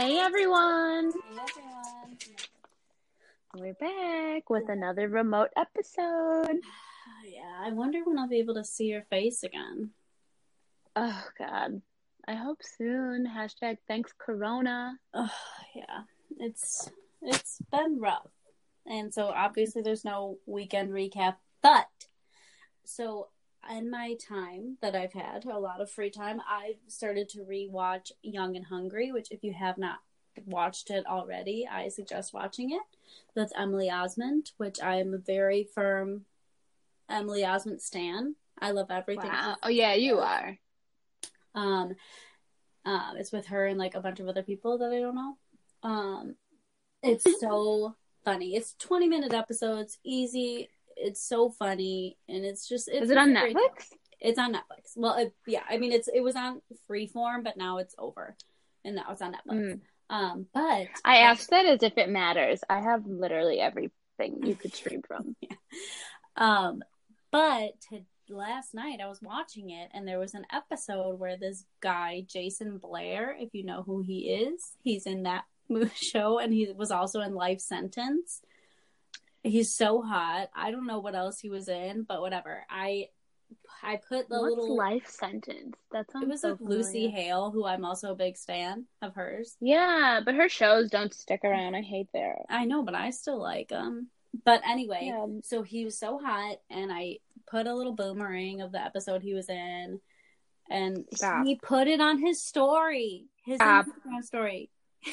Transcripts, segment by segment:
Hey everyone! Hey everyone. We're back with another remote episode. Yeah, I wonder when I'll be able to see your face again. Oh god. I hope soon. Hashtag thanks Corona. Oh, yeah. It's it's been rough. And so obviously there's no weekend recap, but so in my time that I've had, a lot of free time, I've started to rewatch Young and Hungry, which if you have not watched it already, I suggest watching it. That's Emily Osment, which I am a very firm Emily Osment stan. I love everything. Wow. Oh yeah, you are. Um, um, it's with her and like a bunch of other people that I don't know. Um, it's so funny. It's twenty minute episodes, easy. It's so funny, and it's just. It's Is it on Netflix? It's on Netflix. Well, it, yeah, I mean, it's it was on Freeform, but now it's over, and now it's on Netflix. Mm. Um, but I asked that as if it matters. I have literally everything you could stream from. Um, but to, last night I was watching it, and there was an episode where this guy, Jayson Blair, if you know who he is, he's in that show, and he was also in Life Sentence. He's so hot. I don't know what else he was in, but whatever. I I put the What's little. life sentence? That sounds it was so with Lucy. Hale, who I'm also a big stan of hers. Yeah, but her shows don't stick around. I hate that. I know, but I still like them. But anyway, Yeah. so he was so hot, and I put a little boomerang of the episode he was in, and Stop. he put it on his story, his Stop. Instagram story.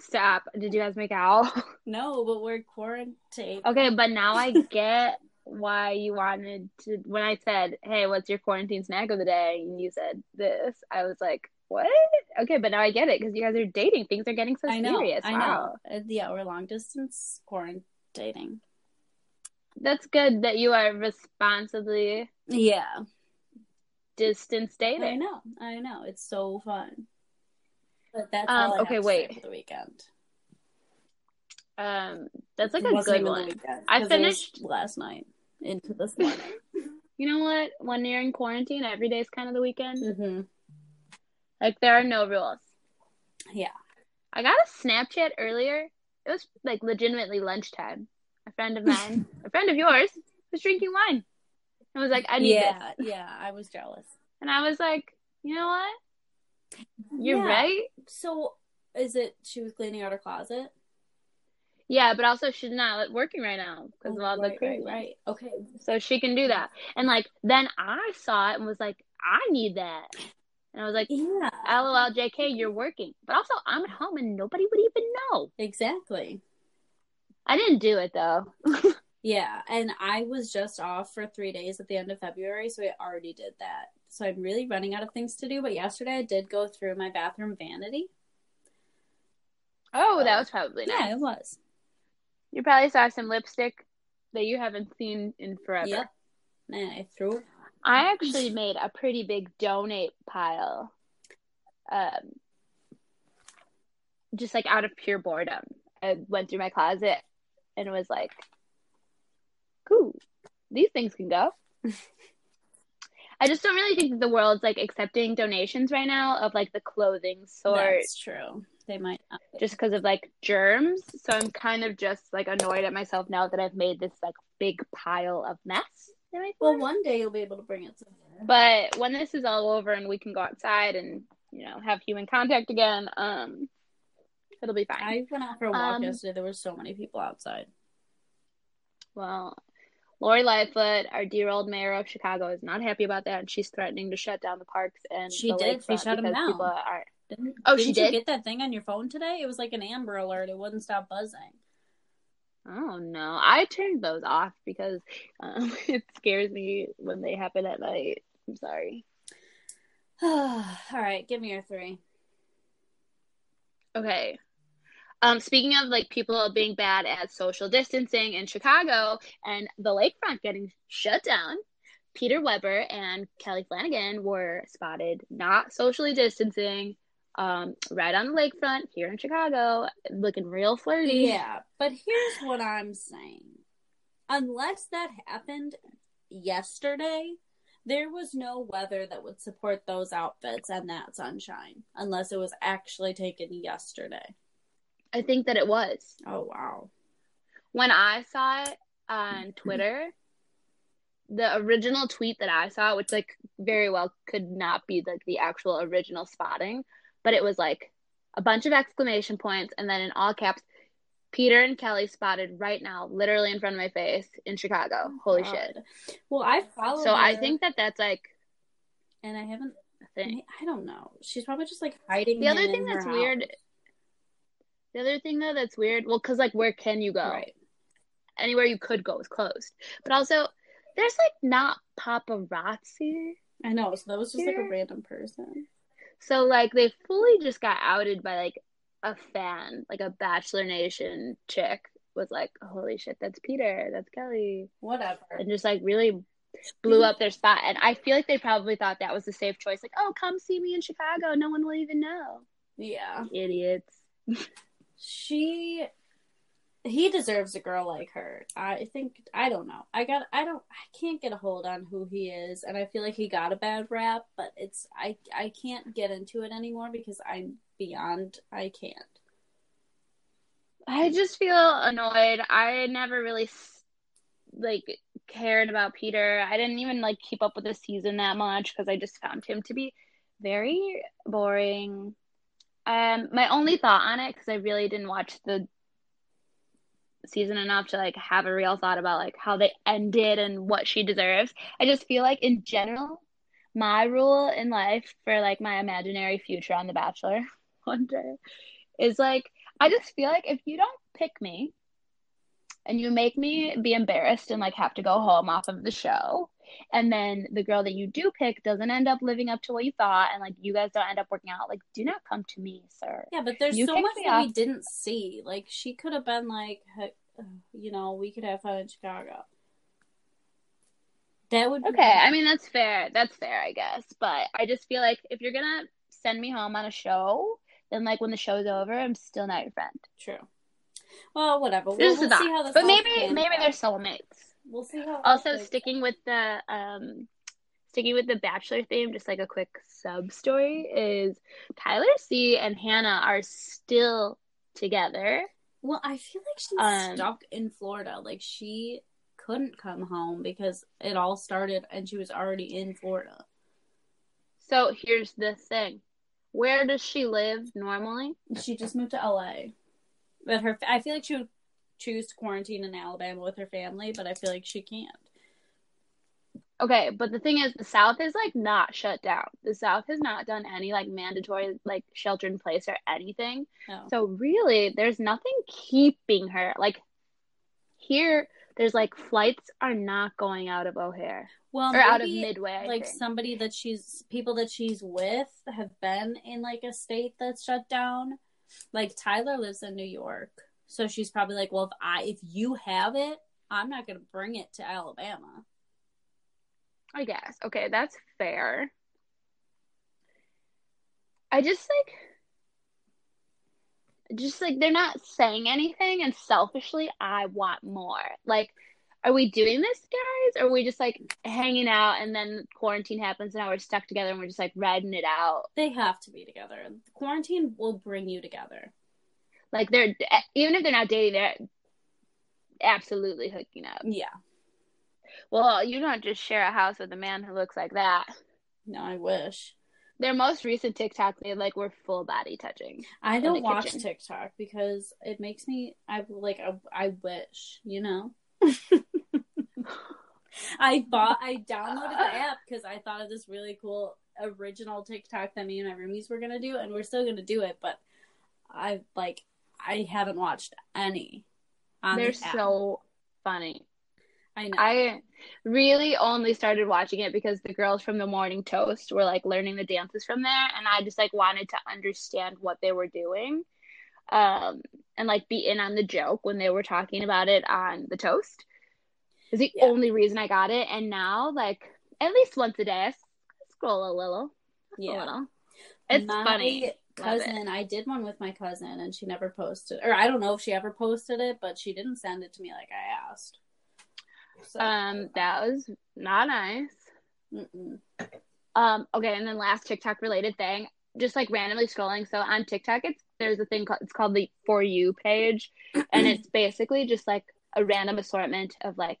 Stop. Did you guys make out? No, but we're quarantined. okay, but now I get why you wanted to. When I said, "Hey, what's your quarantine snack of the day?" and you said this, I was like, "What?" Okay, but now I get it because you guys are dating. Things are getting so I know, serious. I Wow. know. Uh, Yeah, we're long distance quarantining. That's good that you are responsibly Yeah, distance dating. I know, I know. It's so fun. But that's Um, okay, wait. for the weekend. Um, that's like It a good one. weekend, I 'cause it was finished- last night into this morning. You know what? When you're in quarantine, every day is kind of the weekend. mm-hmm. Like there are no rules. Yeah. I got a Snapchat earlier. It was like legitimately lunchtime. A friend of mine, a friend of yours, was drinking wine. I was like, I need yeah, this. yeah, I was jealous. And I was like, you know what? You're Yeah. right. So, is it she was cleaning out her closet? Yeah, but also she's not working right now because of oh, all the right, right, right. Okay. So she can do that. And like then I saw it and was like, I need that. And I was like, Yeah. LOL, JK, you're working. But also I'm at home and nobody would even know. Exactly. I didn't do it though. Yeah, and I was just off for three days at the end of February, so I already did that. So I'm really running out of things to do. But yesterday I did go through my bathroom vanity. Oh, that was probably nice. Yeah, it was. You probably saw some lipstick that you haven't seen in forever. Yep. And I threw. I actually made a pretty big donate pile. Um just like out of pure boredom. I went through my closet and was like, Cool, these things can go. I just don't really think that the world's like accepting donations right now of like the clothing sort That's true. They might. Not. just because of like germs. So I'm kind of just like annoyed at myself now that I've made this like big pile of mess. Well, one day you'll be able to bring it somewhere. but when this is all over and we can go outside and you know have human contact again, um, it'll be fine. I went out for a walk Um, yesterday. There were so many people outside. Well, Lori Lightfoot, our dear old mayor of Chicago, is not happy about that, and she's threatening to shut down the parks and She the did. She shut 'em because down. Are, Didn't, Oh, didn't she you did? get that thing on your phone today? It was like an Amber Alert. It wouldn't stop buzzing. oh no, I turned those off because um, it scares me when they happen at night. I'm sorry. All right, give me your three. Okay. Um, speaking of like people being bad at social distancing in Chicago and the lakefront getting shut down, Peter Weber and Kelly Flanagan were spotted not socially distancing um, right on the lakefront here in Chicago, looking real flirty. Yeah, but here's what I'm saying. Unless that happened yesterday, There was no weather that would support those outfits and that sunshine unless it was actually taken yesterday. I think that it was. Oh wow. When I saw it on Twitter, the original tweet that I saw, which like very well could not be like the actual original spotting, but it was like a bunch of exclamation points and then in all caps, Peter and Kelly spotted right now, literally in front of my face in Chicago. Oh Holy God. shit! Well, I follow. So I think that that's like and I haven't. thing. I don't know. She's probably just like hiding. The other thing in her that's house. weird. The other thing though that's weird, well, because like where can you go? Right. Anywhere you could go is closed. But also, there's like not paparazzi. I know. So that was just like a random person. So like they fully just got outed by like a fan, like a Bachelor Nation chick was like, "Holy shit, that's Peter, that's Kelly," Whatever. and just like really blew mm-hmm. up their spot. And I feel like they probably thought that was the safe choice. Like, "Oh, come see me in Chicago. No one will even know." Yeah. Idiots. She. He deserves a girl like her. I think. I don't know. I got. I don't. I can't get a hold on who he is, and I feel like he got a bad rap. But it's. I. I can't get into it anymore because I'm beyond. I can't. I just feel annoyed. I never really like cared about Peter. I didn't even like keep up with the season that much because I just found him to be very boring. Um, my only thought on it because I really didn't watch the season enough to like have a real thought about like how they ended and what she deserves. I just feel like in general, my rule in life for like my imaginary future on The Bachelor one day is like I just feel like if you don't pick me and you make me be embarrassed and like have to go home off of the show, and then the girl that you do pick doesn't end up living up to what you thought, and like you guys don't end up working out, like do not come to me, sir. Yeah, but there's You so much that we didn't see. Like she could have been like, uh, you know, we could have fun in Chicago. That would be Okay, I mean that's fair. That's fair, I guess. But I just feel like if you're gonna send me home on a show, then like when the show's over, I'm still not your friend. true. Well, whatever. We'll, we'll see how this. But maybe maybe out. they're soulmates. We'll see how. Also, this- sticking with the um, sticking with the Bachelor theme, just like a quick sub story is Tyler C and Hannah are still together. Well, I feel like she's Um, stuck in Florida. Like she couldn't come home because it all started and she was already in Florida. So here's the thing: where does she live normally? She just moved to LA. But her, I feel like she would choose to quarantine in Alabama with her family, but I feel like she can't. Okay, but the thing is, the South is like not shut down. The South has not done any like mandatory like shelter in place or anything. So really, there's nothing keeping her. Like here, there's like flights are not going out of O'Hare well, or out of Midway. I like think. somebody that she's people that she's with have been in like a state that's shut down. Like Tyler lives in New York, so she's probably like, well, if I if you have it, I'm not gonna bring it to Alabama. I guess. Okay, that's fair. I just like just like they're not saying anything and selfishly I want more. Like are we doing this guys or are we just like hanging out and then quarantine happens and now we're stuck together and we're just like riding it out? They have to be together. Quarantine will bring you together. Like they're even if they're not dating they're absolutely hooking up. Yeah. Well, you don't just share a house with a man who looks like that. No, I wish. Their most recent TikTok, they like were full body touching. I don't watch kitchen. TikTok because it makes me. I like. I, I wish, you know. I bought. I downloaded the app because I thought of this really cool original TikTok that me and my roomies were gonna do, and we're still gonna do it. But I like. I haven't watched any. They're the so funny. I know. I really only started watching it because the girls from the Morning Toast were like learning the dances from there, and I just like wanted to understand what they were doing, um, and like be in on the joke when they were talking about it on the toast. Is the Yeah. only reason I got it, and now like at least once a day, I scroll a little. Just a Yeah. little. It's my funny. Cousin i did one with my cousin and she never posted or i don't know if she ever posted it but she didn't send it to me like i asked so, Um, that was not nice. Mm-mm. Um, okay, and then last TikTok related thing, just like randomly scrolling. So on TikTok, it's there's a thing called it's called the For You page, and it's basically just like a random assortment of like,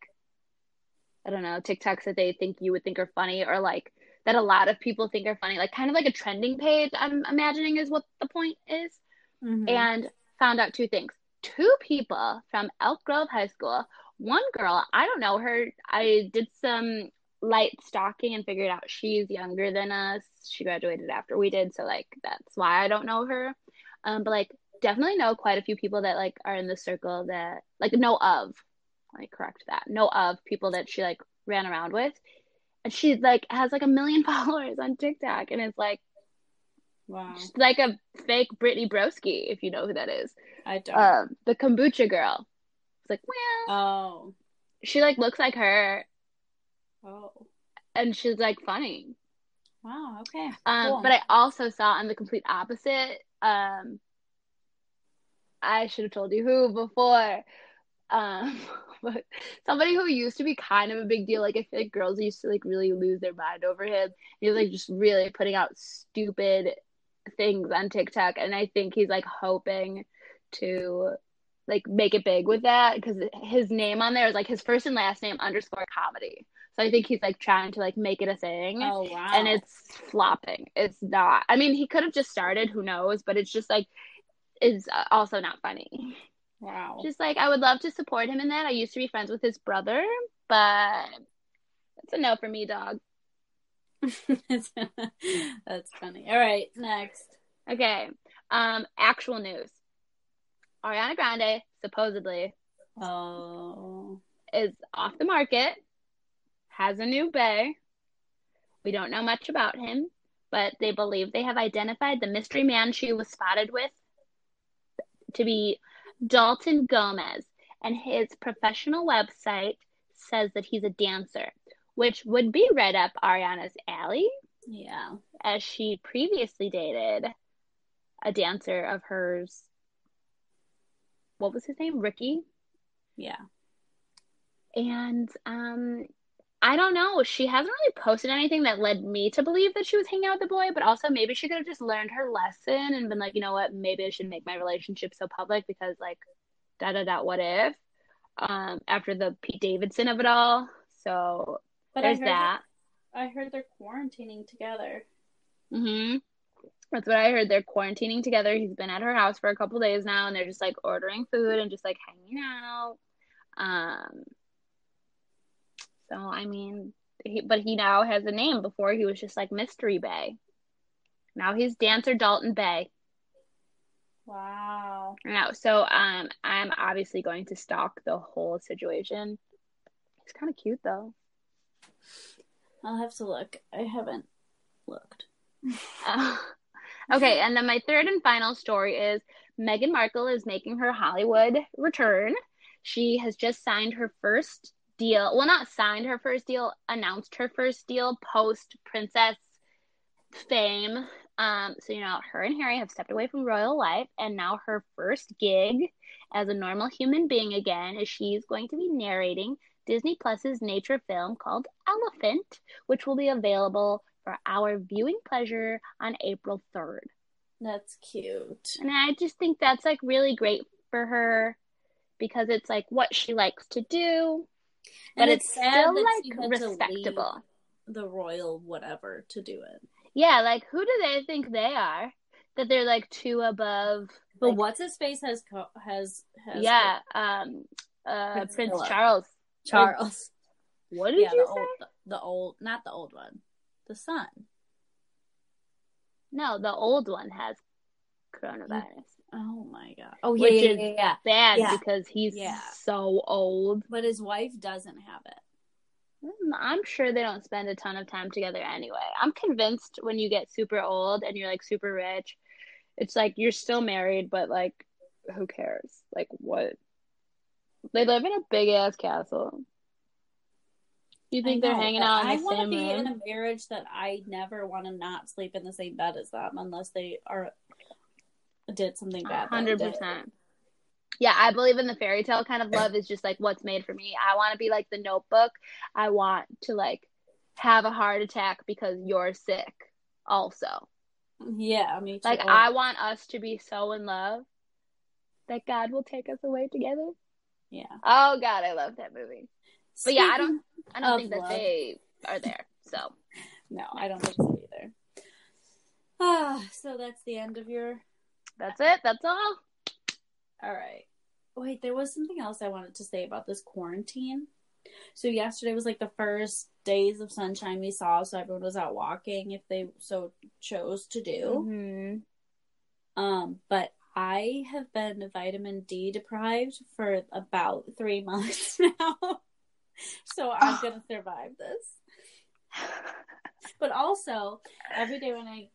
I don't know, TikToks that they think you would think are funny or like that a lot of people think are funny, like kind of like a trending page. I'm imagining is what the point is, Mhm. and found out two things. Two people from Elk Grove High School. One girl, I don't know her. I did some light stalking and figured out she's younger than us. She graduated after we did, so like that's why I don't know her. Um, but like definitely know quite a few people that like are in the circle that like know of. Let me correct that. Know of people that she like ran around with. And she like has like a million followers on TikTok and it's like wow. she's like a fake Brittany Broski, if you know who that is. I don't. Um, the kombucha girl. It's like, well, oh. she like looks like her Oh. and she's like funny. Wow. Okay. Um, Cool. but I also saw on the complete opposite. Um, I should have told you who before. Um, but somebody who used to be kind of a big deal. Like I feel like girls used to like really lose their mind over him. He was like just really putting out stupid things on TikTok, and I think he's like hoping to like make it big with that because his name on there is like his first and last name underscore comedy. So I think he's like trying to like make it a thing oh wow. and it's flopping. It's not. I mean, he could have just started. Who knows? But it's just like, it's also not funny. Wow. Just like I would love to support him in that. I used to be friends with his brother, but it's a no for me, dog. That's funny. All right. Next. Okay. Um, actual news. Ariana Grande supposedly Oh. is off the market, has a new bay. We don't know much about him, but they believe they have identified the mystery man she was spotted with to be Dalton Gomez, and his professional website says that he's a dancer, which would be right up Ariana's alley, Yeah. as she previously dated a dancer of hers. What was his name? Ricky? Yeah. And um I don't know. She hasn't really posted anything that led me to believe that she was hanging out with the boy, but also maybe she could have just learned her lesson and been like, you know what, maybe I should make my relationship so public because like da da da what if? Um after the Pete Davidson of it all. So But there's I heard that. I heard they're quarantining together. hmm That's what I heard. They're quarantining together. He's been at her house for a couple days now, and they're just like ordering food and just like hanging out. Um. So I mean, he, but he now has a name. Before he was just like Mystery Bay. Now he's Dancer Dalton Bay. Wow. Now, so um, I'm obviously going to stalk the whole situation. He's kind of cute though. I'll have to look. I haven't looked. Uh, okay, and then my third and final story is Meghan Markle is making her Hollywood return. She has just signed her first deal. Well, not signed her first deal, announced her first deal post princess fame. Um, so you know, her and Harry have stepped away from royal life, and now her first gig as a normal human being again is she's going to be narrating Disney Plus's nature film called Elephant, which will be available for our viewing pleasure on April 3rd. That's cute. And I just think that's like really great for her because it's like what she likes to do, but it's, it's still like respectable. The royal whatever to do it. Yeah, like who do they think they are? That they're like two above. But like, what's his face has co- has has yeah, um, uh, Prince Prince. Charles. Charles. What did yeah, you the say? old the old not the old one. The son. No, the old one has coronavirus. Oh my god. Oh yeah, Which yeah, yeah, yeah. Bad Yeah. because he's Yeah. so old. But his wife doesn't have it. Mm, I'm sure they don't spend a ton of time together anyway. I'm convinced when you get super old and you're like super rich, it's like you're still married, but like, who cares? Like, what? They live in a big ass castle. You think I they're hanging out I in the want to be room? in a marriage that I never want to not sleep in the same bed as them unless they are did something bad. Hundred percent. Yeah, I believe in the fairy tale kind of love is just like what's made for me. I want to be like the Notebook. I want to like have a heart attack because you're sick also. Yeah, me too. Like I want us to be so in love that God will take us away together. yeah. Oh God, I love that movie. But yeah, I don't I don't think that love. they are there. So No, I don't think so either. Ah, so that's the end of your. That's it. That's all. All right. Wait, there was something else I wanted to say about this quarantine. So yesterday was like the first days of sunshine we saw, so everyone was out walking if they so chose to do. Mhm. Um, but I have been vitamin D deprived for about three months now. so I'm gonna survive this. But also, every day when I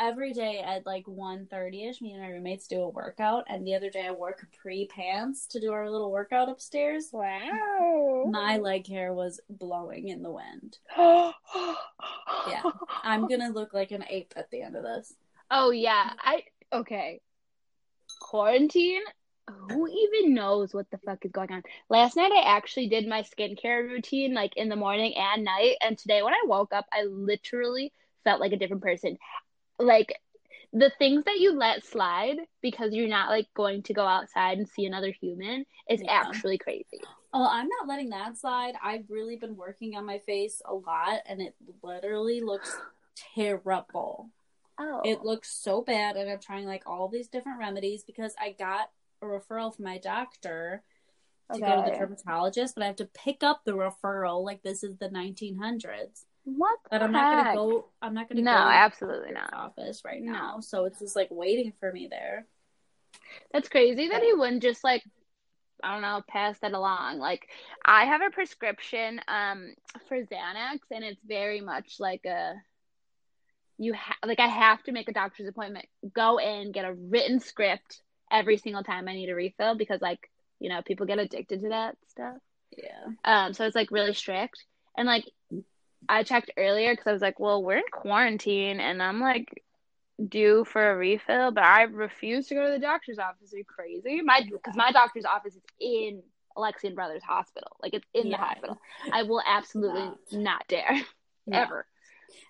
every day at like 1.30ish, me and my roommates do a workout and the other day I wore capri pants to do our little workout upstairs. Wow. My leg hair was blowing in the wind. yeah. I'm gonna look like an ape at the end of this. Oh yeah. I okay. Quarantine. Who even knows what the fuck is going on? Last night I actually did my skincare routine like in the morning and night, and today when I woke up, I literally felt like a different person. Like the things that you let slide because you're not like going to go outside and see another human is Yeah. actually crazy. Oh, I'm not letting that slide. I've really been working on my face a lot and it literally looks terrible. Oh. It looks so bad, and I'm trying like all these different remedies because I got a referral from my doctor to go to the dermatologist, but I have to pick up the referral like this is the 1900s. What? But I'm not heck? gonna go. I'm not gonna No, go absolutely not. office right No. now. So it's just like waiting for me there. That's crazy that he wouldn't just like I don't know, pass that along. Like I have a prescription um for Xanax and it's very much like a you ha- like I have to make a doctor's appointment, go in, get a written script every single time I need a refill because like, you know, people get addicted to that stuff. Yeah. Um so it's like really strict. And like I checked earlier cuz I was like, well, we're in quarantine and I'm like due for a refill, but I refuse to go to the doctor's office. Are you crazy? My because my doctor's office is in Alexian Brothers Hospital. Like it's in Yeah. the hospital. I will absolutely Not. not dare No. ever.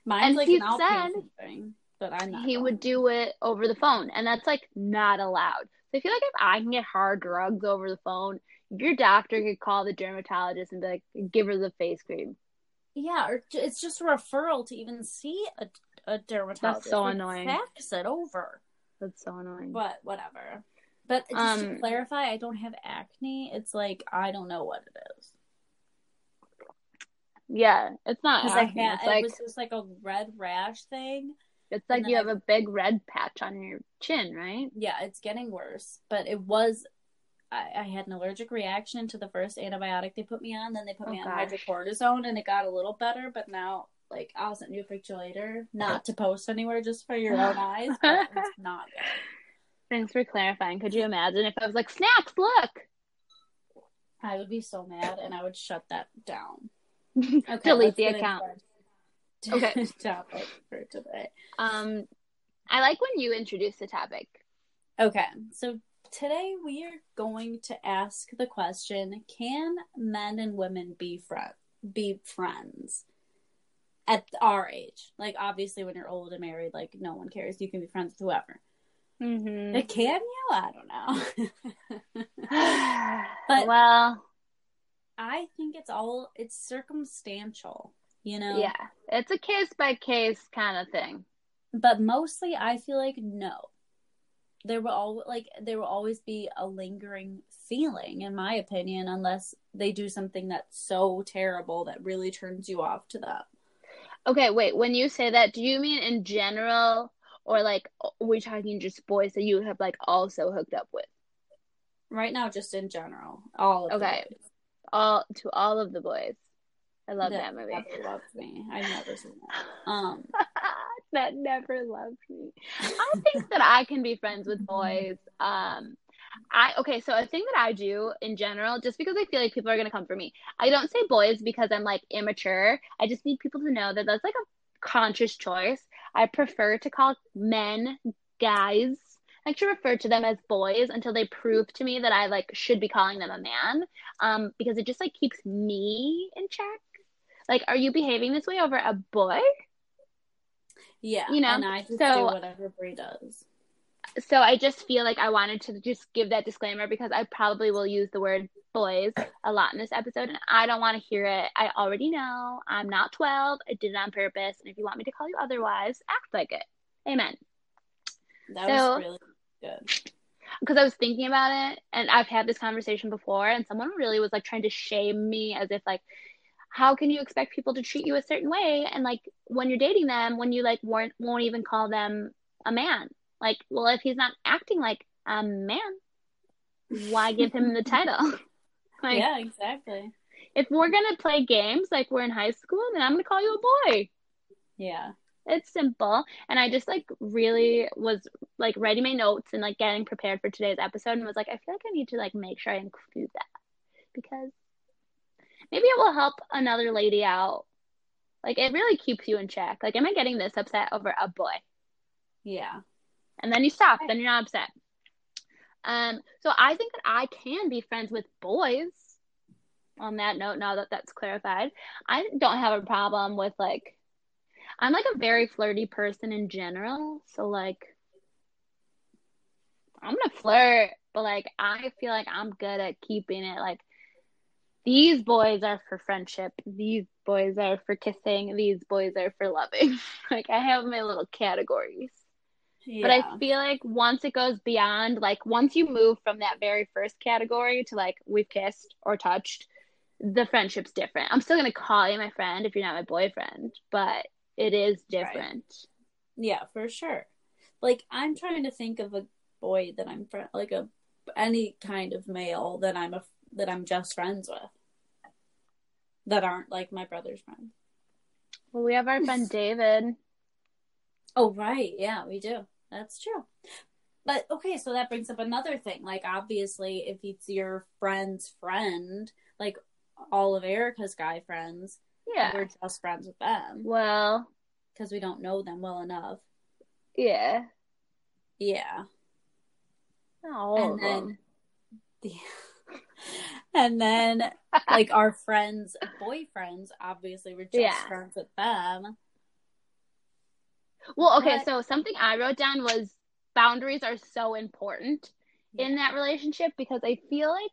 Mine's And like he an said thing, but I'm not. He going. would do it over the phone, and that's like not allowed. So I feel like if I can get hard drugs over the phone, your doctor could call the dermatologist and be like, "Give her the face cream." Yeah, or it's just a referral to even see a, a dermatologist. That's so Like, annoying. Fax it over. That's so annoying. But whatever. But just to Um, clarify, I don't have acne. It's like I don't know what it is Yeah, it's not acne. had It's it was just like a red rash thing. it's like you have a big red patch on your chin, right? Yeah, it's getting worse. But it was. I, I had an allergic reaction to the first antibiotic they put me on. Then they put Oh, me on gosh. hydrocortisone, and it got a little better. But now, like, I'll send you a picture later. Not to post anywhere, just for your own eyes. But it's not good. Thanks for clarifying. Could you imagine if I was like, "Snacks, look." I would be so mad, and I would shut that down. Okay, Delete the account. our Okay. topic for today. Um, I like when you introduce the topic. Okay, so today we are going to ask the question: Can men and women be friend be friends at our age? Like, obviously, when you're old and married, like no one cares. You can be friends with whoever. Mm-hmm. But can you? I don't know. But- well, I think it's all it's circumstantial, you know. yeah, it's a case by case kind of thing. but mostly I feel like no. There will all like there will always be a lingering feeling, in my opinion, unless they do something that's so terrible that really turns you off to that Okay, wait. When you say that, do you mean in general, or like we're we talking just boys that you have like also hooked up with? Right now, just in general, all of the Okay. All to all of the boys. I love that that movie. never loved me. I've never seen that. Um, that never loved me. I think that I can be friends with boys. Um, I okay. So a thing that I do in general, just because I feel like people are gonna come for me, I don't say boys because I'm like immature. I just need people to know that that's like a conscious choice. I prefer to call men guys. I like to refer to them as boys until they prove to me that I like should be calling them a man. Um, because it just like keeps me in check. Like, are you behaving this way over a boy? Yeah. You know, and I just so- do whatever Brie does. So I just feel like I wanted to just give that disclaimer because I probably will use the word boys a lot in this episode and I don't want to hear it. I already know I'm not 12. I did it on purpose. And if you want me to call you otherwise, act like it. Amen. That So- was really good. because I was thinking about it and I've had this conversation before and someone really was like trying to shame me as if like how can you expect people to treat you a certain way and like when you're dating them when you like won't won't even call them a man like well if he's not acting like a man why give him the title like yeah, exactly. if we're gonna play games like we're in high school then I'm gonna call you a boy Yeah. it's simple and i just like really was like writing my notes and like getting prepared for today's episode and was like i feel like i need to like make sure i include that because maybe it will help another lady out. Like it really keeps you in check. Like am i getting this upset over a boy? Yeah. and then you stop. Then you're not upset. Um so i think that i can be friends with boys. On that note now that that's clarified i don't have a problem with like i'm like a very flirty person in general. So like i'm gonna flirt but like i feel like i'm good at keeping it like these boys are for friendship these boys are for kissing these boys are for loving like i have my little categories Yeah. but I feel like once it goes beyond, like once you move from that very first category to like we've kissed or touched, the friendship's different. I'm still gonna call you my friend if you're not my boyfriend, but it is different. Yeah, for sure. Like I'm trying to think of a boy that I'm fri like a any kind of male that I'm a that I'm just friends with. That aren't like my brother's friends. Well, we have our friend David. Oh right, yeah, we do. That's true. But okay, so that brings up another thing. Like obviously if it's your friend's friend, like all of Erica's guy friends, Yeah. we're just friends with them Well, because we don't know them well enough. yeah. Yeah. Not all And of then- them. and then like our friends boyfriends obviously we're just Yeah. friends with them Well, okay, But- so something I wrote down was boundaries are so important in that relationship because I feel like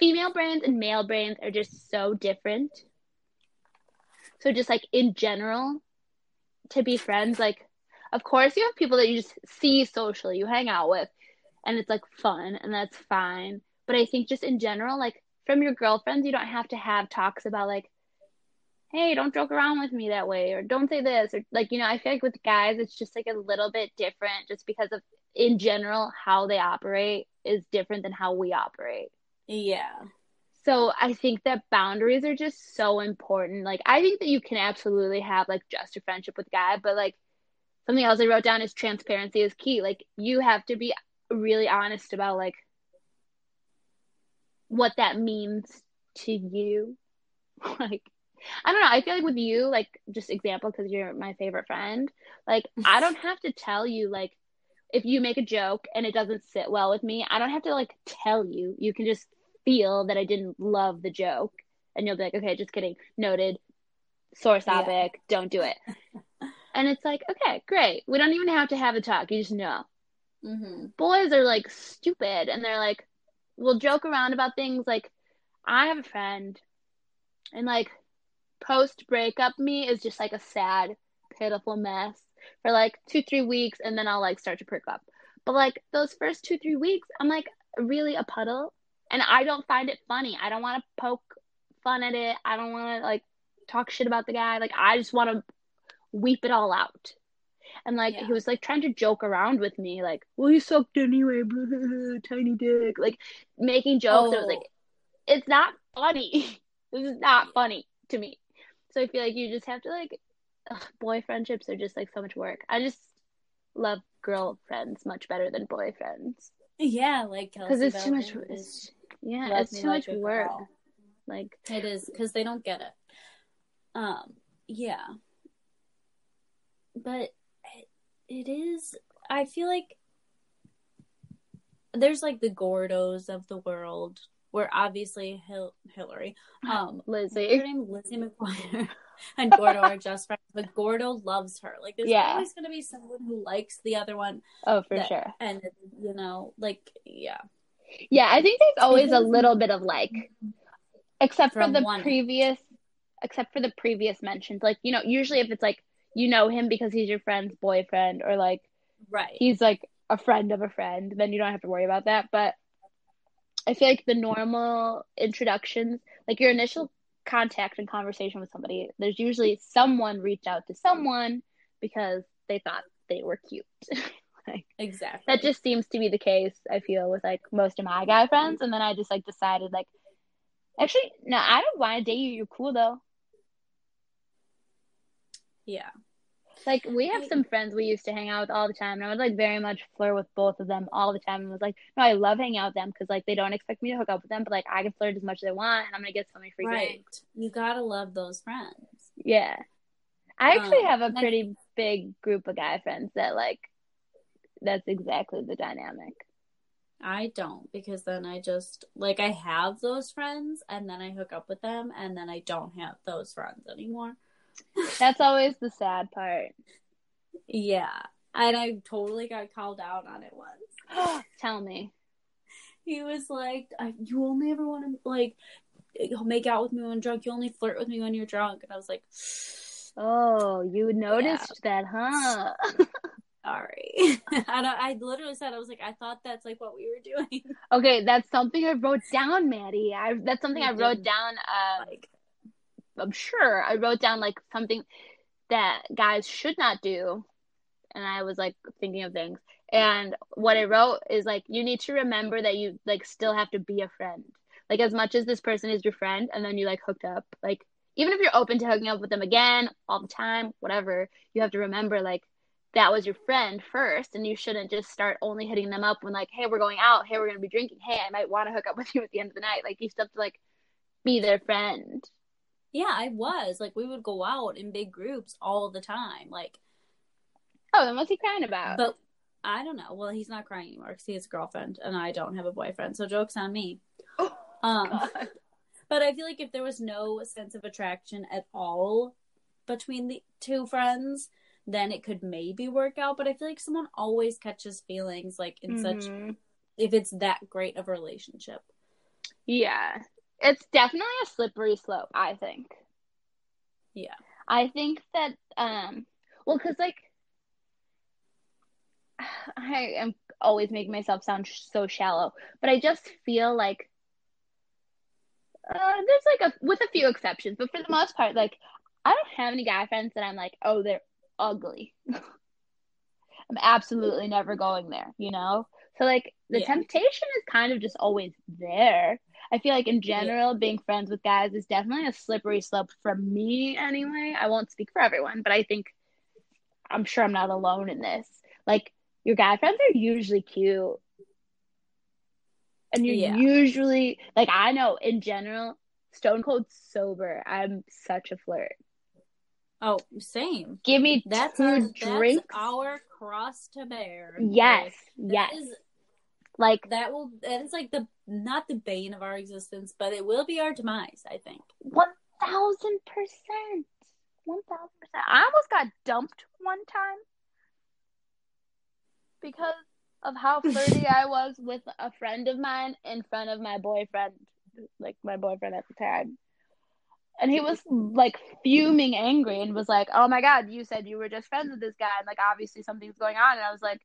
female brains and male brains are just so different. So just like in general, to be friends, like of course you have people that you just see socially, you hang out with, and it's like fun and that's fine. But I think just in general, like from your girlfriends, you don't have to have talks about like, hey, don't joke around with me that way, or don't say this, or like, you know, I feel like with guys, it's just like a little bit different just because of in general how they operate is different than how we operate. yeah So I think that boundaries are just so important. Like I think that you can absolutely have like just a friendship with a guy, but like something else I wrote down is transparency is key. Like you have to be really honest about like what that means to you. like I don't know. I feel like with you, like just example because you're my favorite friend. Like I don't have to tell you like if you make a joke and it doesn't sit well with me, I don't have to like tell you. You can just feel that I didn't love the joke, and you'll be like, okay, just kidding, noted, source Yeah. topic, don't do it. and it's like, okay, great. We don't even have to have a talk. You just know. hmm Boys are like stupid, and they're like, we'll joke around about things. Like, I have a friend, and like, post breakup me is just like a sad, pitiful mess for like two, three weeks, and then I'll like start to perk up. But like those first two, three weeks, I'm like really a puddle, and I don't find it funny. I don't want to poke fun at it. I don't want to like talk shit about the guy. Like I just want to weep it all out. And like Yeah. he was like trying to joke around with me, like, "Well, you sucked anyway, tiny dick," like making jokes. I was like, it's not funny. this is not funny to me. So I feel like you just have to like, ugh, boy friendships are just like so much work. I just love girlfriends much better than boyfriends. yeah like because it's too much. It's, yeah, it's too Like much work. Girl. Like, It is because they don't get it. Um, yeah, but it, is. I feel like there's like the Gordos of the world where obviously Hil- Hillary, um, Lizzie. her name Lizzie McGuire and Gordo are just friends, but Gordo loves her. Like, there's Yeah. always going to be someone who likes the other one, Oh, for that- sure. and you know, like, yeah, Yeah, I think there's always a little bit of like, except for the previous, except for the previous mentions. Like, you know, usually if it's like you know him because he's your friend's boyfriend, or like right, he's like a friend of a friend, then you don't have to worry about that. But I feel like the normal introductions, like your initial contact and conversation with somebody, there's usually someone reached out to someone because they thought they were cute. like exactly. that just seems to be the case, I feel, with like most of my guy friends. And then I just like decided like actually no, I don't want to date you, you're cool though. yeah, Like we have some friends we used to hang out with all the time, and I would like very much flirt with both of them all the time, and was like, no, I love hanging out with them because like they don't expect me to hook up with them, but like I can flirt as much as I want, and I'm gonna get so many free right. drinks. You gotta love those friends. Yeah, I actually Um, have a pretty big group of guy friends that like that's exactly the dynamic. I don't because then I just like I have those friends and then I hook up with them and then I don't have those friends anymore. That's always the sad part. Yeah. And I totally got called out on it once. Tell me. He was like, I, "You only ever want to like make out with me when drunk. You only flirt with me when you're drunk." And I was like, Oh, you noticed that, huh? "Sorry." I, I literally said, "I was like, I thought that's like what we were doing." okay, that's something I wrote down, Maddie. I that's something You I wrote down. Um, like, I'm sure I wrote down like something that guys should not do, and I was like thinking of things. And what I wrote is like you need to remember that you like still have to be a friend. Like as much as this person is your friend, and then you like hooked up, like even if you're open to hooking up with them again all the time, whatever, you have to remember like that was your friend first, and you shouldn't just start only hitting them up when like, hey, we're going out, hey, we're gonna be drinking, hey, I might want to hook up with you at the end of the night. Like you still have to like be their friend. Yeah, I was like, we would go out in big groups all the time, like. Oh, then what's he crying about? But I don't know. Well, he's not crying anymore because he has a girlfriend, and I don't have a boyfriend. So jokes on me. Um, but I feel like if there was no sense of attraction at all between the two friends, then it could maybe work out. But I feel like someone always catches feelings, like in such Mhm. if it's that great of a relationship. Yeah. It's definitely a slippery slope, I think. Yeah. I think that um well cuz like I am always making myself sound sh- so shallow, but I just feel like uh, there's like a with a few exceptions, but for the most part like I don't have any guy friends that I'm like, "Oh, they're ugly." I'm absolutely never going there, you know? So like the Yeah. temptation is kind of just always there. I feel like in general, being friends with guys is definitely a slippery slope for me anyway. I won't speak for everyone, but I think I'm sure I'm not alone in this. Like your guy friends are usually cute. And you're Yeah. usually like I know in general, stone cold sober, I'm such a flirt. Oh, same. Give me That's two our drinks. that's our cross to bear. yes, Like, yes. is- like that will that is like the not the bane of our existence, but it will be our demise. I think. One thousand percent. One thousand percent. I almost got dumped one time because of how flirty I was with a friend of mine in front of my boyfriend, like my boyfriend at the time. And he was like fuming angry and was like, Oh my god, you said you were just friends with this guy and like obviously something's going on and I was like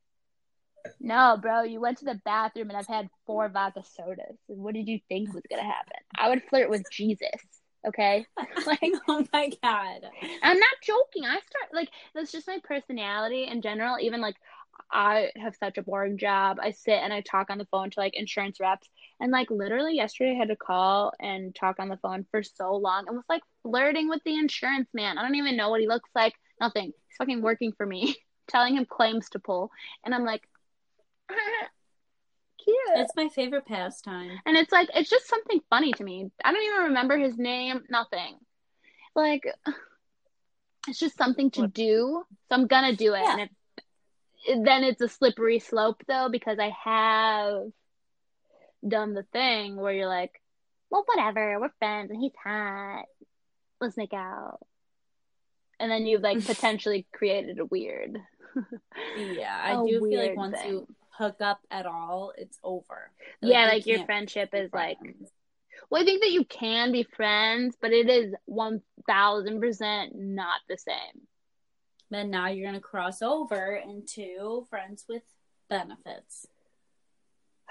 no, bro, you went to the bathroom and I've had four vodka sodas. What did you think was gonna happen? I would flirt with Jesus, okay? Oh like oh my god. I'm not joking. I start like that's just my personality in general. Even like I have such a boring job. I sit and I talk on the phone to like insurance reps. And like literally yesterday I had to call and talk on the phone for so long and was like flirting with the insurance man. I don't even know what he looks like. Nothing. He's fucking working for me, telling him claims to pull. And I'm like cute. It's my favorite pastime. And it's like it's just something funny to me. I don't even remember his name, nothing. Like it's just something to do. So I'm gonna do it. Yeah. And it, it- then it's a slippery slope though because I have done the thing where you're like, well, whatever, we're friends and he's hot. Let's make out. And then you've like potentially created a weird. Yeah, I A do feel like once thing. you hook up at all, it's over. yeah, you like your friendship is like well, I think that you can be friends, but it is one thousand percent not the same. Then now you're gonna cross over into friends with benefits.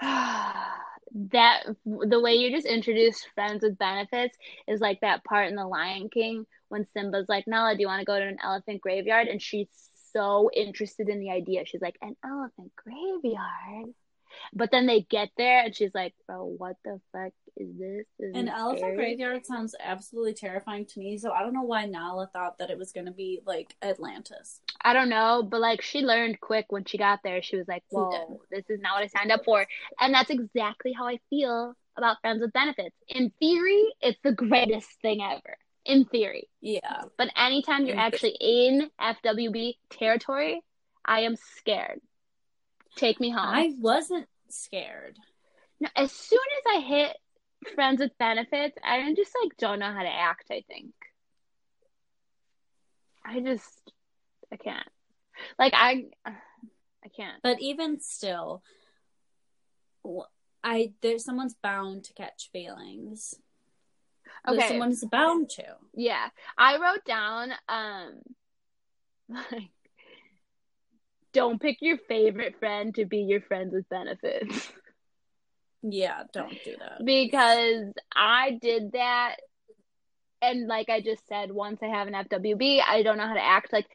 that the way you just introduced friends with benefits is like that part in the Lion King when Simba's like, Nala, do you want to go to an elephant graveyard? And she's so interested in the idea. She's like, an elephant graveyard. But then they get there and she's like, bro, what the fuck is this? Is An this elephant scary?" graveyard sounds absolutely terrifying to me, so I don't know why Nala thought that it was gonna be like Atlantis. I don't know, but like she learned quick when she got there. She was like, whoa, this is not what I signed up for. And that's exactly how I feel about Friends with Benefits. In theory, it's the greatest thing ever. In theory. Yeah. But anytime you're actually in FWB territory, I am scared. Take me home. I wasn't scared. No, as soon as I hit friends with benefits, I just like don't know how to act, I think. I just I can't. Like I I can't. But even still, I there's someone's bound to catch feelings. Okay. someone's bound to. Yeah. I wrote down um like don't pick your favorite friend to be your friend with benefits. Yeah, don't do that. because I did that and like I just said once I have an FWB I don't know how to act like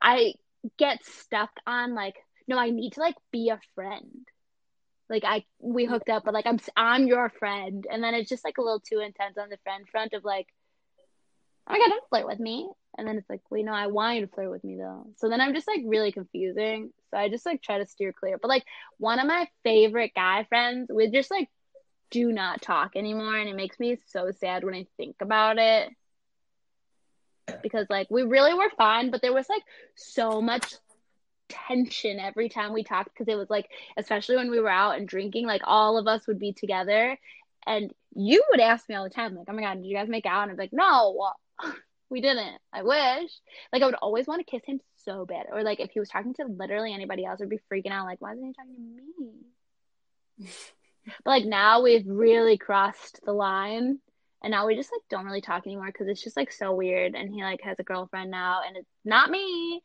I get stuck on like no I need to like be a friend like I we hooked up but like I'm I'm your friend. And then it's just like a little too intense on the friend front of like oh my god don't flirt with me. And then it's like wait no I want you to flirt with me though. So then I'm just like really confusing. So I just like try to steer clear. But like one of my favorite guy friends we just like do not talk anymore. And it makes me so sad when I think about it. Because like we really were fine but there was like so much tension every time we talked because it was like especially when we were out and drinking like all of us would be together. And you would ask me all the time like oh my god did you guys make out? And be like no. We didn't. I wish. Like I would always want to kiss him so bad. Or like if he was talking to literally anybody else I'd be freaking out like why isn't he talking to me? But like now we've really crossed the line and now we just like don't really talk anymore because it's just like so weird. And he like has a girlfriend now and it's not me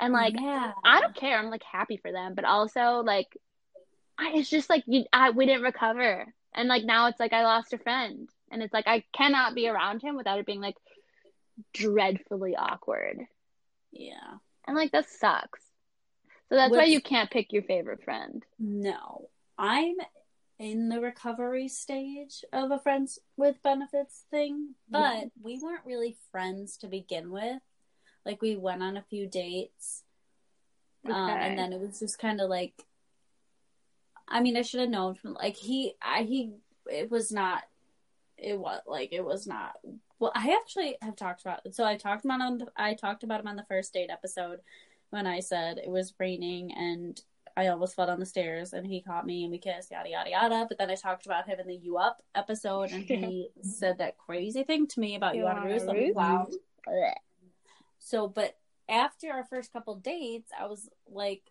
and like yeah. I don't care. I'm like happy for them, but also like I, it's just like you, I we didn't recover, and like now it's like I lost a friend, and it's like I cannot be around him without it being like dreadfully awkward, Yeah. and like that sucks. So that's why you can't pick your favorite friend. No. I'm in the recovery stage of a friends with benefits thing, but we weren't really friends to begin with. Like we went on a few dates. Um, and then it was just kind of like I mean, I should have known from like he I he it was not it was like it was not well I actually have talked about so I talked about on the, I talked about him on the first date episode when I said it was raining and I almost fell down the stairs and he caught me and we kissed yada yada yada but then I talked about him in the You Up episode and he said that crazy thing to me about you, on a roof let me wow Blech. So, but after our first couple dates, I was like,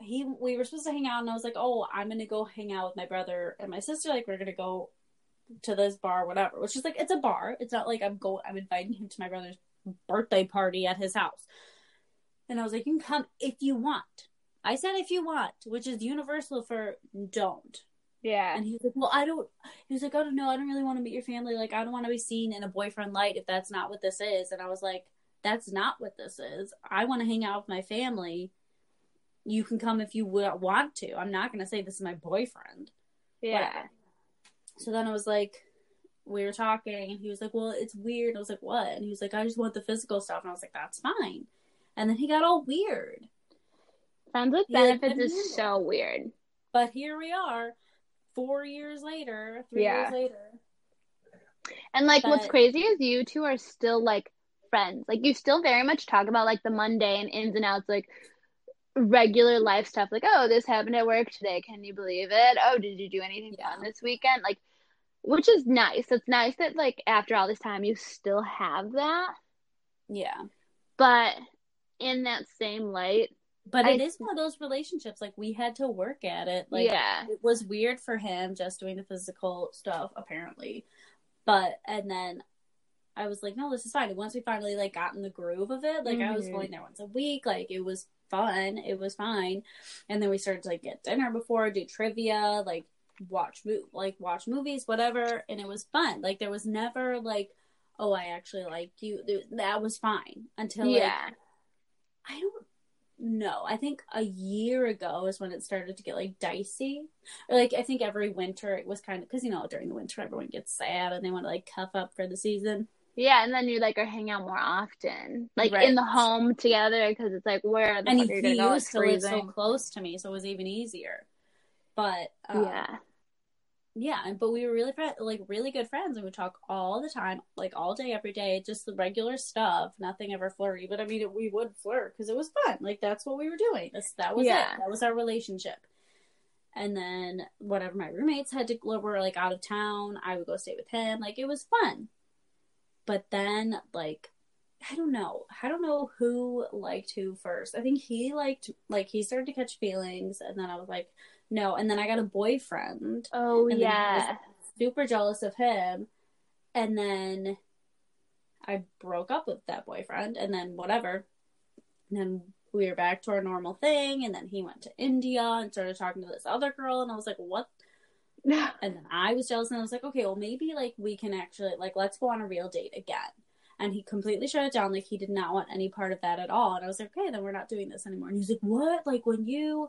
he, we were supposed to hang out, and I was like, oh, I'm gonna go hang out with my brother and my sister. Like, we're gonna go to this bar, whatever. Which is like, it's a bar. It's not like I'm going. I'm inviting him to my brother's birthday party at his house. And I was like, you can come if you want. I said if you want, which is universal for don't. Yeah. And he was like, Well, I don't he was like, oh, I don't know, I don't really want to meet your family. Like, I don't want to be seen in a boyfriend light if that's not what this is. And I was like, That's not what this is. I want to hang out with my family. You can come if you want to. I'm not going to say this is my boyfriend. Yeah. Whatever. So then I was like, we were talking, and he was like, Well, it's weird. I was like, What? And he was like, I just want the physical stuff. And I was like, That's fine. And then he got all weird. Friends with benefits is so weird. But here we are, four years later, three Yeah. years later. And like what's crazy is you two are still like friends. Like you still very much talk about like the mundane ins and outs, like regular life stuff like, oh, this happened at work today. Can you believe it? Oh, did you do anything Yeah. fun this weekend? Like, which is nice. It's nice that like after all this time you still have that. Yeah. But in that same light, But I- it is one of those relationships. Like we had to work at it. Like yeah, it was weird for him just doing the physical stuff, apparently. But and then I was like, no, this is fine. And once we finally like got in the groove of it, like I was Mhm. going there once a week. Like it was fun. It was fine. And then we started to like get dinner before, do trivia, like watch mo- like watch movies, whatever. And it was fun. Like there was never like, oh, I actually like you. That was fine until like yeah, I don't know. I think a year ago is when it started to get like dicey. Or, like I think every winter it was kind of because you know during the winter everyone gets sad and they want to like cuff up for the season. Yeah. And then you like are hanging out more often, like Right. in the home together, because it's like where the and fuck he, are you gonna he go? used to live so close to me, so it was even easier. But um, yeah, yeah, but we were really friend, like really good friends, and we talk all the time, like all day, every day, just the regular stuff. Nothing ever flirty, but I mean, we would flirt because it was fun. Like that's what we were doing. That's, that was Yeah. it. That was our relationship. And then whatever my roommates had to were like out of town, I would go stay with him. Like it was fun. But then like I don't know. I don't know who liked who first. I think he liked like he started to catch feelings and then I was like, no. And then I got a boyfriend oh and then I was yeah, super jealous of him. And then I broke up with that boyfriend, and then whatever. And then we were back to our normal thing, and then he went to India and started talking to this other girl, and I was like, what? And then I was jealous, and I was like, okay, well, maybe like we can actually, like, let's go on a real date again. And he completely shut it down. Like, he did not want any part of that at all. And I was like, okay, then we're not doing this anymore. And he's like, what? Like, when you,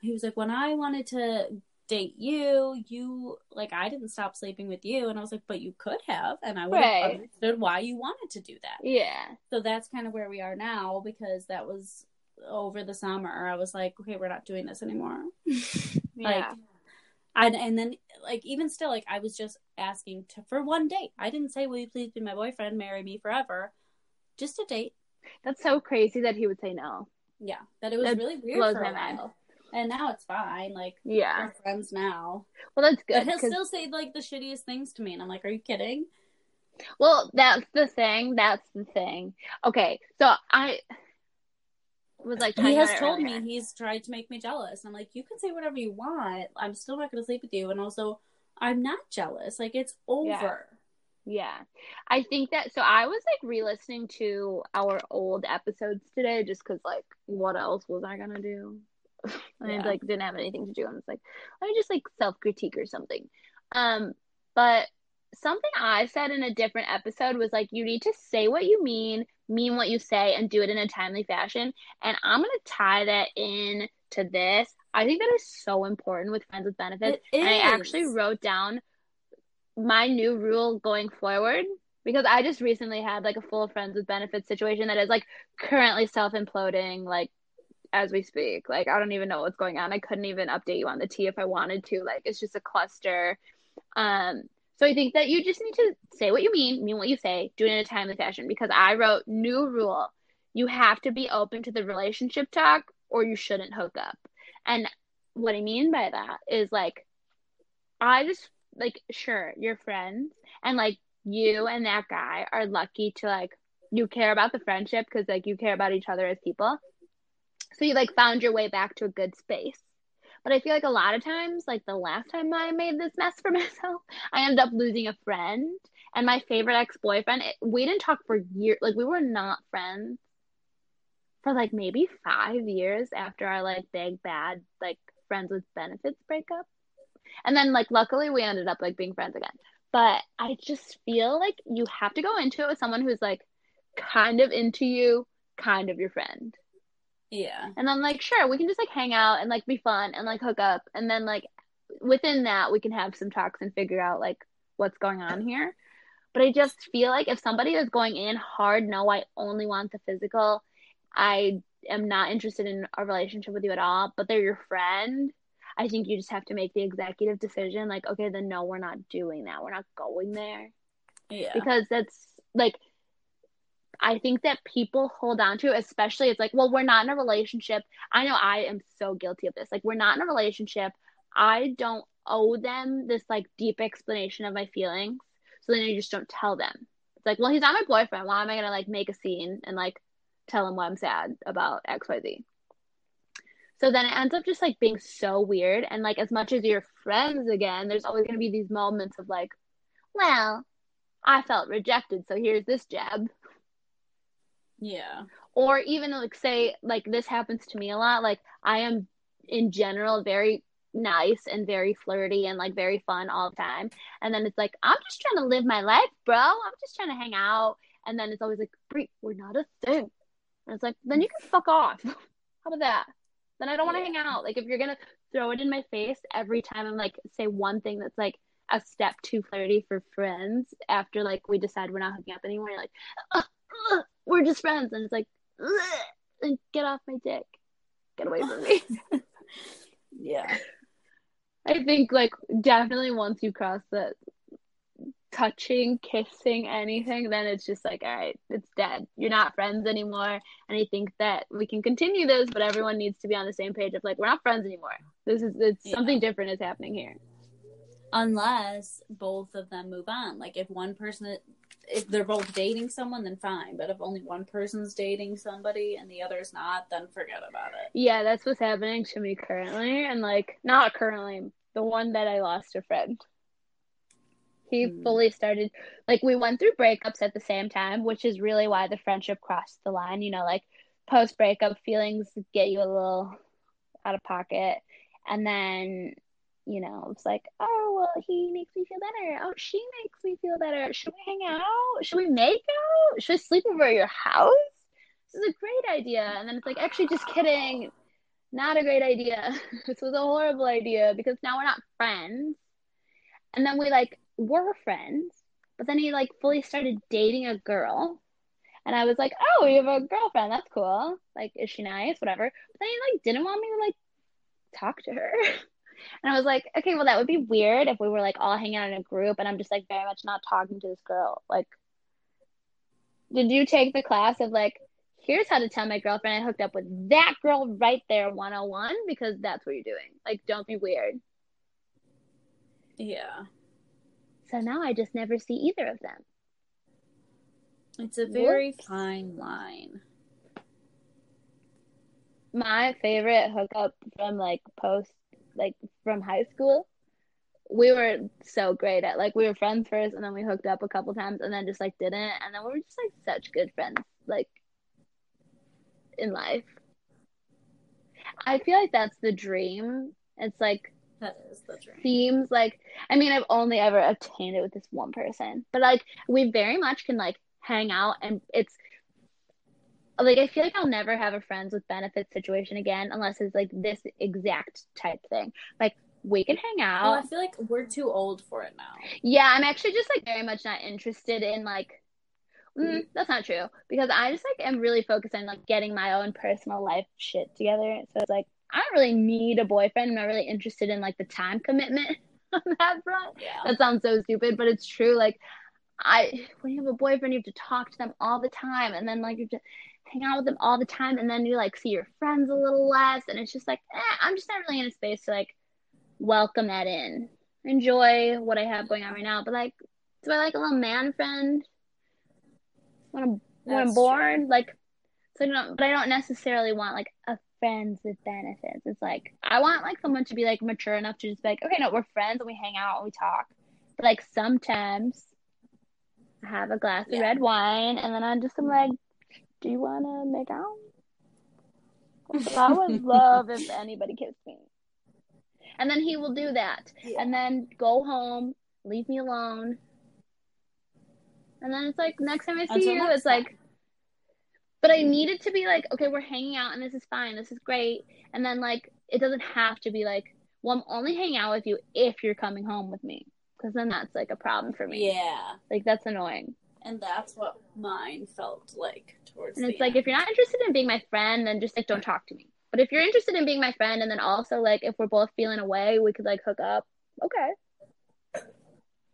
he was like, when I wanted to date you, you, like, I didn't stop sleeping with you. And I was like, but you could have. And I would have Right. understood why you wanted to do that. yeah, So that's kind of where we are now because that was over the summer. I was like, okay, we're not doing this anymore. yeah. And, and then, like, even still, like, I was just asking to, for one date. I didn't say, will you please be my boyfriend, marry me forever? Just a date. That's so crazy that he would say no. Yeah. That it was That really weird for a my mind. while. And now it's fine. Like, Yeah. we're friends now. Well, that's But good. he'll 'cause- still say, like, the shittiest things to me. And I'm like, are you kidding? well, that's the thing. That's the thing. Okay, so I was like, He has told earlier. me he's tried to make me jealous. I'm like, you can say whatever you want. I'm still not going to sleep with you. And also, I'm not jealous. Like, it's over. Yeah. I think that so I was like re-listening to our old episodes today just cuz like what else was I going to do? I Yeah. like didn't have anything to do and it's like let me just like self-critique or something. Um but something I said in a different episode was like you need to say what you mean, mean what you say and do it in a timely fashion. And I'm going to tie that in to this. I think that is so important with friends with benefits. It And I actually wrote down my new rule going forward because I just recently had like a full friends with benefits situation that is like currently self imploding like as we speak. Like I don't even know what's going on. I couldn't even update you on the tea if I wanted to. Like it's just a cluster. Um so I think that you just need to say what you mean, mean what you say, do it in a timely fashion because I wrote new rule. You have to be open to the relationship talk or you shouldn't hook up. And what I mean by that is like I just like sure you're friends and like you and that guy are lucky to like you care about the friendship because like you care about each other as people so you like found your way back to a good space but i feel like a lot of times like the last time i made this mess for myself i ended up losing a friend and my favorite ex-boyfriend we didn't talk for years like we were not friends for like maybe five years after our like big bad like friends with benefits breakup and then like luckily we ended up like being friends again. But I just feel like you have to go into it with someone who's like kind of into you, kind of your friend. Yeah. And then like sure, we can just like hang out and like be fun and like hook up and then like within that we can have some talks and figure out like what's going on here. But I just feel like if somebody is going in hard, no, I only want the physical. I am not interested in a relationship with you at all, but they're your friend. I think you just have to make the executive decision like, okay, then no, we're not doing that. We're not going there Yeah. because that's like I think that people hold on to, especially it's like, well, we're not in a relationship. I know I am so guilty of this. Like, we're not in a relationship. I don't owe them this like deep explanation of my feelings. So then I just don't tell them. It's like, well, he's not my boyfriend. Why am I gonna like make a scene and like tell him why I'm sad about XYZ? So then it ends up just like being so weird. And like as much as you're friends again, there's always gonna be these moments of like, well, I felt rejected, so here's this jab. Yeah. Or even like say like this happens to me a lot. Like I am in general very nice and very flirty and like very fun all the time. And then it's like, I'm just trying to live my life, bro. I'm just trying to hang out. And then it's always like, Brie, we're not a thing. And it's like, then you can fuck off. How about that? Then I don't want to yeah. hang out. Like if you're gonna throw it in my face every time I'm like say one thing that's like a step too flirty for friends after like we decide we're not hooking up anymore, you're like, ugh, ugh, we're just friends, and it's like, and get off my dick, get away from me. yeah. I think like definitely once you cross that touching, kissing, anything, then it's just like, all right, it's dead. You're not friends anymore. And I think that we can continue this, but everyone needs to be on the same page of like, we're not friends anymore. This is it's yeah. something different is happening here. Unless both of them move on. Like if one person if they're both dating someone, then fine. But if only one person's dating somebody and the other's not, then forget about it. Yeah, that's what's happening to me currently. And like, not currently, the one that I lost a friend. He mm. fully started, like, we went through breakups at the same time, which is really why the friendship crossed the line. You know, like, post breakup feelings get you a little out of pocket. And then you know, it's like, oh, well, he makes me feel better. Oh, she makes me feel better. Should we hang out? Should we make out? Should I sleep over at your house? This is a great idea. And then it's like, actually, just kidding. Not a great idea. this was a horrible idea because now we're not friends. And then we like were friends, but then he like fully started dating a girl. And I was like, oh, you have a girlfriend. That's cool. Like, is she nice? Whatever. But then he like didn't want me to like talk to her. And I was like, okay, well, that would be weird if we were like all hanging out in a group and I'm just like very much not talking to this girl. Like, did you take the class of like, here's how to tell my girlfriend I hooked up with that girl right there 101 because that's what you're doing. Like, don't be weird. Yeah. So now I just never see either of them. It's a very Whoops. fine line. My favorite hookup from like post like from high school, we were so great at like we were friends first and then we hooked up a couple times and then just like didn't and then we were just like such good friends like in life. I feel like that's the dream. It's like that is the dream. Seems like I mean I've only ever obtained it with this one person, but like we very much can like hang out and it's like I feel like I'll never have a friends with benefits situation again unless it's like this exact type thing. Like we can hang out. Well, I feel like we're too old for it now. Yeah, I'm actually just like very much not interested in like. Mm, that's not true because I just like am really focused on like getting my own personal life shit together. So it's like I don't really need a boyfriend. I'm not really interested in like the time commitment on that front. Yeah. That sounds so stupid, but it's true. Like I when you have a boyfriend, you have to talk to them all the time, and then like you to hang out with them all the time and then you like see your friends a little less and it's just like eh, i'm just not really in a space to like welcome that in enjoy what i have going on right now but like do i like a little man friend when i'm when i'm bored true. like so I don't, but i don't necessarily want like a friends with benefits it's like i want like someone to be like mature enough to just be like okay no we're friends and we hang out and we talk but like sometimes I have a glass yeah. of red wine and then I'm just am like do you want to make out? I would love if anybody kissed me. And then he will do that. Yeah. And then go home, leave me alone. And then it's like, next time I see Until you, it's time. like, but I need it to be like, okay, we're hanging out and this is fine. This is great. And then, like, it doesn't have to be like, well, I'm only hanging out with you if you're coming home with me. Because then that's like a problem for me. Yeah. Like, that's annoying. And that's what mine felt like towards. And it's like if you're not interested in being my friend, then just like don't talk to me. But if you're interested in being my friend, and then also like if we're both feeling away, we could like hook up. Okay.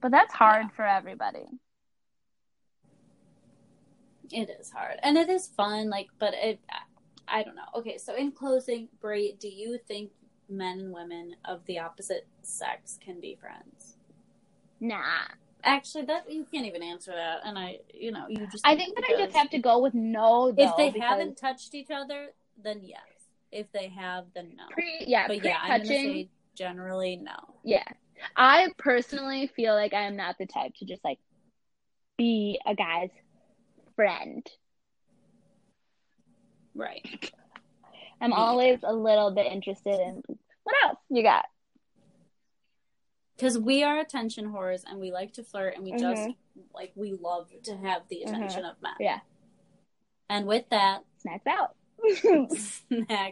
But that's hard yeah. for everybody. It is hard, and it is fun. Like, but it, I don't know. Okay, so in closing, Brie, do you think men and women of the opposite sex can be friends? Nah. Actually, that you can't even answer that, and I, you know, you just. I think that I just have to go with no. Though, if they because haven't touched each other, then yes. If they have, then no. pre, yeah, but yeah, I'm gonna say generally no. yeah. I personally feel like I am not the type to just like be a guy's friend. Right. I'm Me always a little bit interested in what else you got. Because we are attention whores and we like to flirt and we just Mhm. like we love to have the attention of men. Yeah. And with that, Snacks out. snack